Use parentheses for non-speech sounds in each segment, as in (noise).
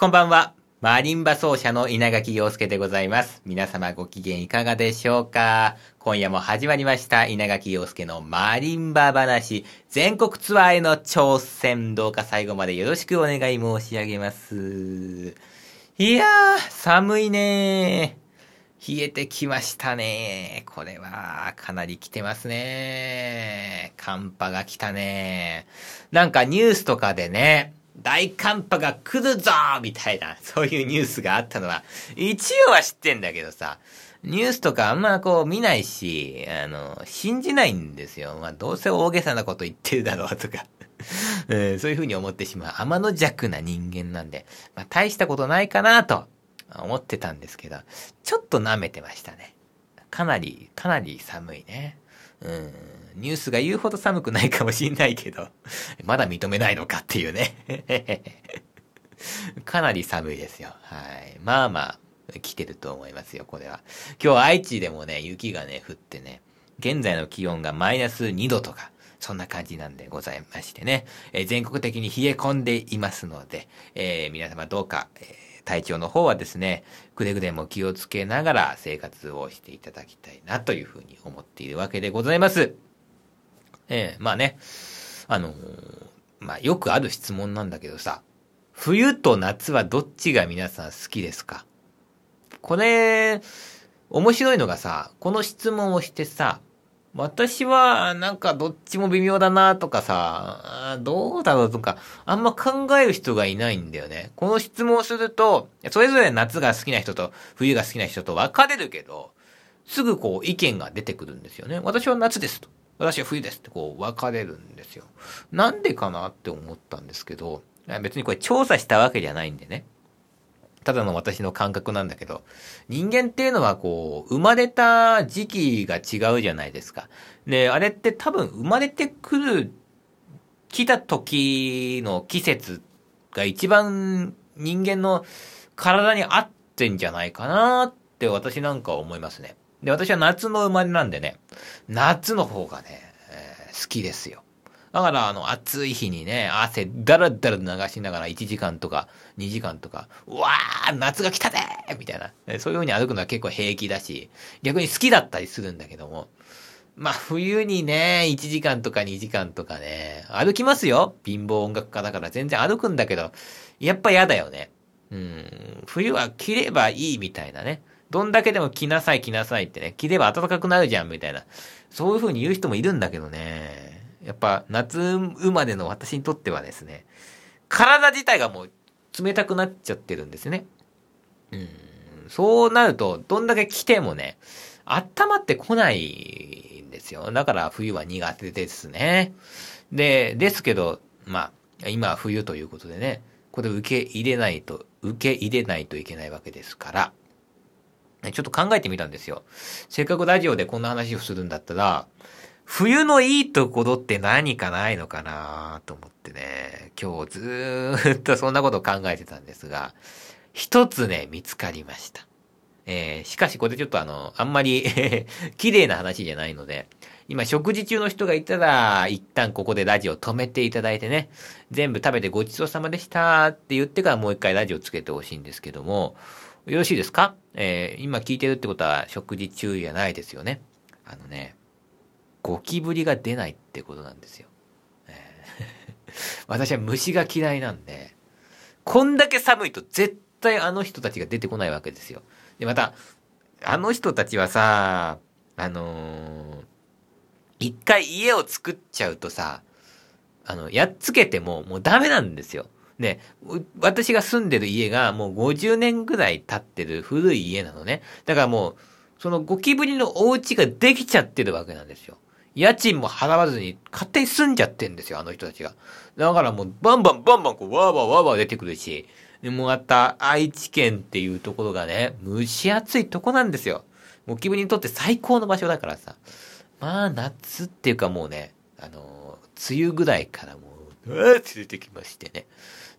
こんばんは。マリンバ奏者の稲垣陽介でございます。皆様ご機嫌いかがでしょうか？今夜も始まりました稲垣陽介のマリンバ話全国ツアーへの挑戦どうか最後までよろしくお願い申し上げます。いやー、寒いねー。冷えてきましたねー。これは、かなり来てますねー。寒波が来たねー。なんかニュースとかでね、大寒波が来るぞみたいな、(laughs) そういうニュースがあったのは、一応は知ってんだけどさ、ニュースとかあんまこう見ないし、あの、信じないんですよ。まあ、どうせ大げさなこと言ってるだろうとか。(laughs) うんそういうふうに思ってしまう天の弱な人間なんで、まあ、大したことないかなと思ってたんですけど、ちょっと舐めてましたね。かなり、かなり寒いね。うん。ニュースが言うほど寒くないかもしんないけど、(laughs) まだ認めないのかっていうね。(laughs) かなり寒いですよ。はい。まあまあ、来てると思いますよ、これは。今日愛知でもね、雪がね、降ってね、現在の気温がマイナス2度とか、そんな感じなんでございましてね、えー全国的に冷え込んでいますので、えー皆様どうか、えー体調の方はですね、くれぐれも気をつけながら生活をしていただきたいなというふうに思っているわけでございます。えーまあね、あのーまあよくある質問なんだけどさ、冬と夏はどっちが皆さん好きですか？これ、面白いのがさ、この質問をしてさ、私はなんかどっちも微妙だなとかさ、どうだろうとか、あんま考える人がいないんだよね。この質問をすると、それぞれ夏が好きな人と冬が好きな人と分かれるけど、すぐこう意見が出てくるんですよね。私は夏ですと。私は冬ですってこう分かれるんですよ。なんでかなって思ったんですけど、別にこれ調査したわけじゃないんでね。ただの私の感覚なんだけど、人間っていうのはこう、生まれた時期が違うじゃないですか。で、あれって多分生まれてくる、来た時の季節が一番人間の体に合ってんじゃないかなって私なんかは思いますね。で、私は夏の生まれなんでね、夏の方がね、えー好きですよ。だから、あの、暑い日にね、汗だらだら流しながら1時間とか2時間とか、うわー夏が来たぜみたいな。そういう風に歩くのは結構平気だし、逆に好きだったりするんだけども、まあ、冬にね、1時間とか2時間とかね、歩きますよ貧乏音楽家だから全然歩くんだけど、やっぱ嫌だよね。うん、冬は着ればいいみたいなね。どんだけでも着なさい着なさいってね、着れば暖かくなるじゃんみたいな。そういう風に言う人もいるんだけどね。やっぱ夏生まれの私にとってはですね、体自体がもう冷たくなっちゃってるんですね。うん、そうなると、どんだけ着てもね、温まってこないんですよ。だから冬は苦手ですね。で、ですけど、まあ、今は冬ということでね、これ受け入れないと、受け入れないといけないわけですから、ちょっと考えてみたんですよ。せっかくラジオでこんな話をするんだったら、冬のいいところって何かないのかなと思ってね、今日ずーっとそんなことを考えてたんですが、一つね、見つかりました。えーしかしこれちょっとあの、あんまり (laughs) 綺麗な話じゃないので、今食事中の人がいたら、一旦ここでラジオ止めていただいてね、全部食べてごちそうさまでしたって言ってからもう一回ラジオつけてほしいんですけども、よろしいですか？えー今聞いてるってことは食事中じゃないですよね。あのね、ゴキブリが出ないってことなんですよ。えー (laughs) 私は虫が嫌いなんで、こんだけ寒いと絶対あの人たちが出てこないわけですよ。で、また、あの人たちはさ、あのー一回家を作っちゃうとさ、あの、やっつけてももうダメなんですよ。で、私が住んでる家がもう50年ぐらい経ってる古い家なのね。だからもう、そのゴキブリのお家ができちゃってるわけなんですよ。家賃も払わずに勝手に住んじゃってんですよ、あの人たちが。だからもうバンバンバンバンこうワーワーワーワー出てくるし、でもまた愛知県っていうところがね、蒸し暑いとこなんですよ。ゴキブリにとって最高の場所だからさ。まあ夏っていうかもうね、あの梅雨ぐらいからもう、うわーって出てきましてね。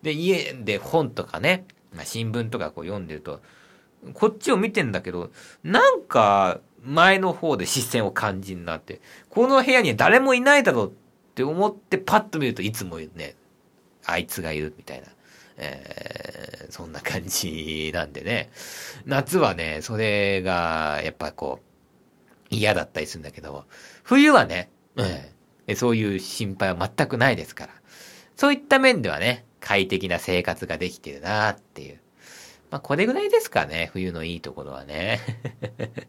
で、家で本とかね、まあ、新聞とかこう読んでると、こっちを見てんだけど、なんか、前の方で視線を感じになって、この部屋には誰もいないだろうって思ってパッと見るといつもね、あいつがいるみたいな。えーそそんな感じなんでね。夏はね、それが、やっぱこう、嫌だったりするんだけど、冬はね、うん、そういう心配は全くないですから。そういった面ではね、快適な生活ができてるなっていう。まあ、これぐらいですかね、冬のいいところはね。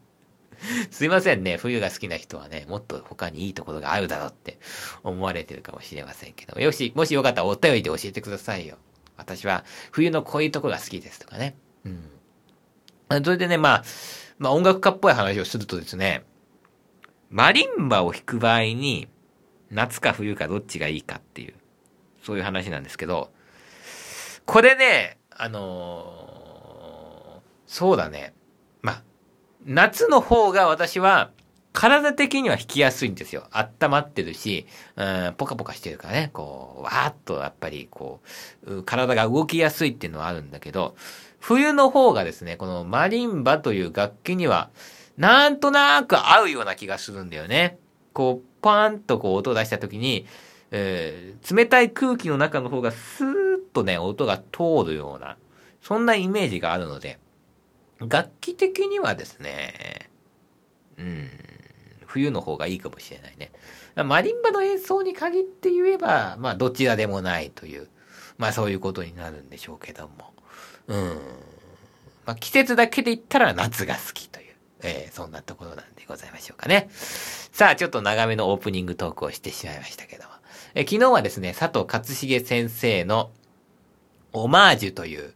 (laughs) すいませんね。冬が好きな人はね、もっと他にいいところがあるだろうって思われてるかもしれませんけど。よし、もしよかったらお便りで教えてくださいよ。私は冬のこういうとこが好きですとかね。うん。それでね、まあ、まあ音楽家っぽい話をするとですね、マリンバを弾く場合に、夏か冬かどっちがいいかっていう、そういう話なんですけど、これね、あのー、そうだね。まあ、夏の方が私は、体的には引きやすいんですよ。温まってるし、うん、ポカポカしてるからね、こう、わーっとやっぱり、こう、体が動きやすいっていうのはあるんだけど、冬の方がですね、このマリンバという楽器には、なんとなく合うような気がするんだよね。こう、パーンとこう音を出した時に、えー、冷たい空気の中の方がスーッとね、音が通るような、そんなイメージがあるので、楽器的にはですね、うん、冬の方がいいかもしれないね。マリンバの演奏に限って言えば、まあどちらでもないという、まあそういうことになるんでしょうけども。うん。まあ季節だけで言ったら夏が好きという、えー、そんなところなんでございましょうかね。さあ、ちょっと長めのオープニングトークをしてしまいましたけども。え、昨日はですね、佐藤勝重先生のオマージュという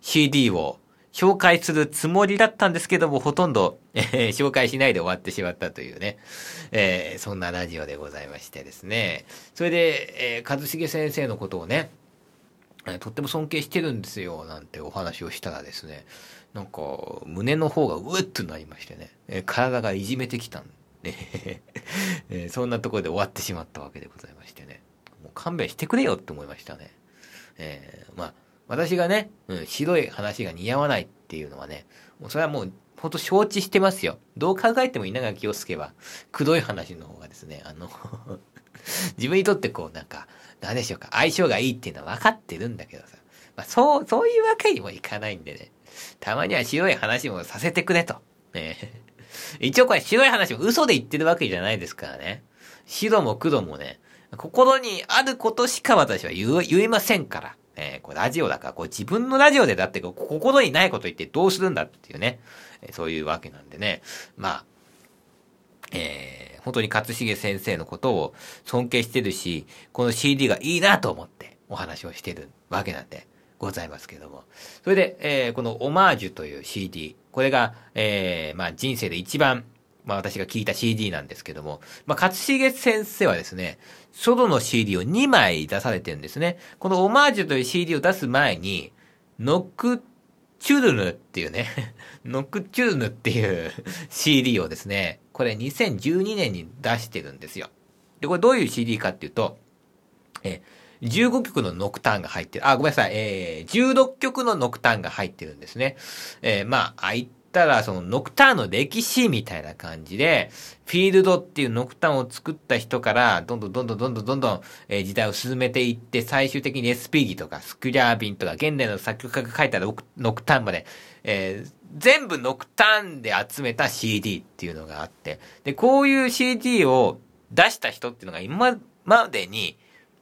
CD を紹介するつもりだったんですけども、ほとんど、えー、紹介しないで終わってしまったというね、えー、そんなラジオでございましてですね。それで、えー、一茂先生のことをね、えー、とっても尊敬してるんですよ、なんてお話をしたらですね、なんか、胸の方がうっとなりましてね、えー、体がいじめてきたん、えー、そんなところで終わってしまったわけでございましてね。もう勘弁してくれよって思いましたね。えー、まあ、私がね、うん、白い話が似合わないっていうのはね、もうそれはもう、ほんと承知してますよ。どう考えても稲垣陽介は、黒い話の方がですね、あの (laughs) 自分にとってこう、なんか、何でしょうか、相性がいいっていうのは分かってるんだけどさ、まあ、そう、そういうわけにもいかないんでね、たまには白い話もさせてくれと。ね、一応これ白い話も嘘で言ってるわけじゃないですからね。白も黒もね、心にあることしか私は言えませんから。えー、これラジオだから、こう自分のラジオでだって心にないこと言ってどうするんだっていうね、えー、そういうわけなんでね。まあ、えー、本当に勝重先生のことを尊敬してるし、この CD がいいなと思ってお話をしてるわけなんでございますけども。それで、えー、このオマージュという CD、これが、えー、まあ人生で一番まあ私が聞いた CD なんですけども、まあ勝重先生はですね、ソロの CD を2枚出されてるんですね。このオマージュという CD を出す前に、ノックチュルヌっていうね、(laughs) ノックチュルヌっていう CD をですね、これ2012年に出してるんですよ。で、これどういう CD かっていうと、え、15曲のノクターンが入ってる。あ、ごめんなさい。えー、16曲のノクターンが入ってるんですね。えー、まあ、あいったら、そのノクターンの歴史みたいな感じで、フィールドっていうノクターンを作った人から、どんどんどんどんどんどんどんどん、えー、時代を進めていって、最終的に SP ギとかスクリャービンとか、現代の作曲家が書いたノクターンまで、えー、全部ノクターンで集めた CD っていうのがあって、で、こういう CD を出した人っていうのが今までに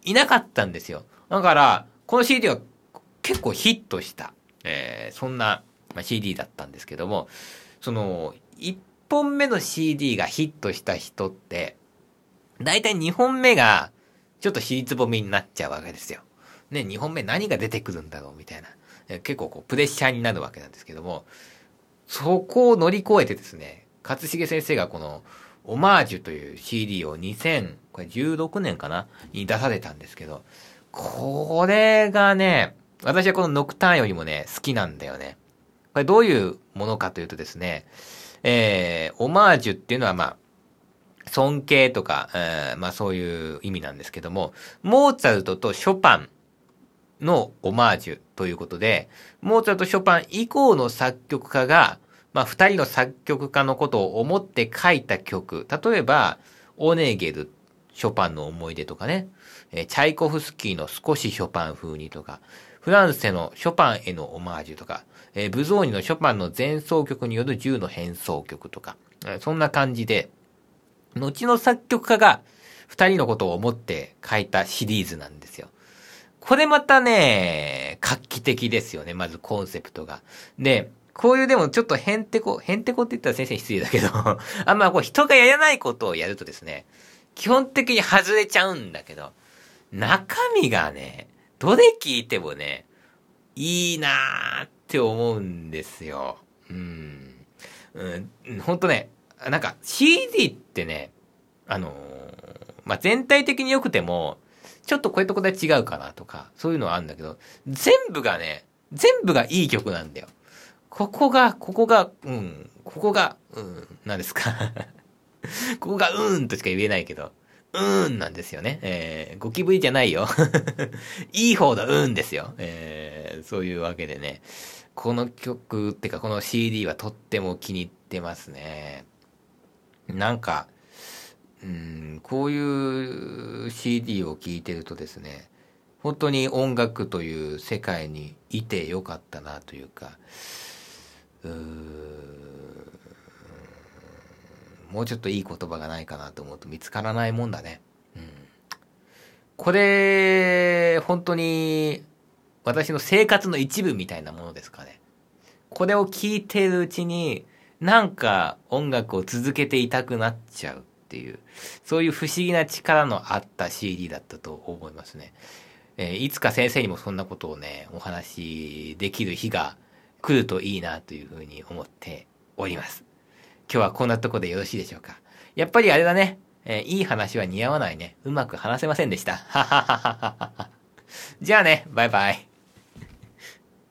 いなかったんですよ。だから、この CD は結構ヒットした、えー、そんなま、CD だったんですけども、その、1本目の CD がヒットした人って、だいたい2本目が、ちょっと尻つぼみになっちゃうわけですよ。ね、2本目何が出てくるんだろうみたいな。結構こう、プレッシャーになるわけなんですけども、そこを乗り越えてですね、勝重先生がこの、オマージュという CD を2016年かな？に出されたんですけど、これがね、私はこのノクターンよりもね、好きなんだよね。これどういうものかというとですね、えー、オマージュっていうのはまあ、尊敬とか、えー、まあそういう意味なんですけども、モーツァルトとショパンのオマージュということで、モーツァルト、ショパン以降の作曲家が、まあ二人の作曲家のことを思って書いた曲、例えば、オネーゲル、ショパンの思い出とかね、え、チャイコフスキーの少しショパン風にとか、フランセのショパンへのオマージュとか、え、ブゾーニのショパンの前奏曲による10の変奏曲とか、え、そんな感じで、後の作曲家が二人のことを思って書いたシリーズなんですよ。これまたね、画期的ですよね、まずコンセプトが。で、こういうでもちょっとへんてこ、へんてこって言ったら先生失礼だけど (laughs) あんまこう人がやらないことをやるとですね、基本的に外れちゃうんだけど、中身がね、どれ聞いてもね、いいなーって思うんですよ。うん。うん、ほんとね、なんか CD ってね、あのー、まあ、全体的に良くても、ちょっとこういうとこで違うかなとか、そういうのはあるんだけど、全部がね、全部がいい曲なんだよ。ここが、ここが、うん、ここが、うん、何ですか (laughs) ここが、うーんとしか言えないけど、うーんなんですよね。えー、ゴキブリじゃないよ。(laughs) いい方のうーんですよ。えー、そういうわけでね。この曲ってかこの CD はとっても気に入ってますね。なんか、うん、こういう CD を聴いてるとですね、本当に音楽という世界にいてよかったなというか、うもうちょっといい言葉がないかなと思うと見つからないもんだね。うん。これ、本当に私の生活の一部みたいなものですかね。これを聞いてるうちに、なんか音楽を続けていたくなっちゃうっていう、そういう不思議な力のあった CD だったと思いますね。えー、いつか先生にもそんなことをね、お話しできる日が来るといいなというふうに思っております。今日はこんなとこでよろしいでしょうか。やっぱりあれだね。えー、いい話は似合わないね。うまく話せませんでした。はははじゃあね、バイバイ。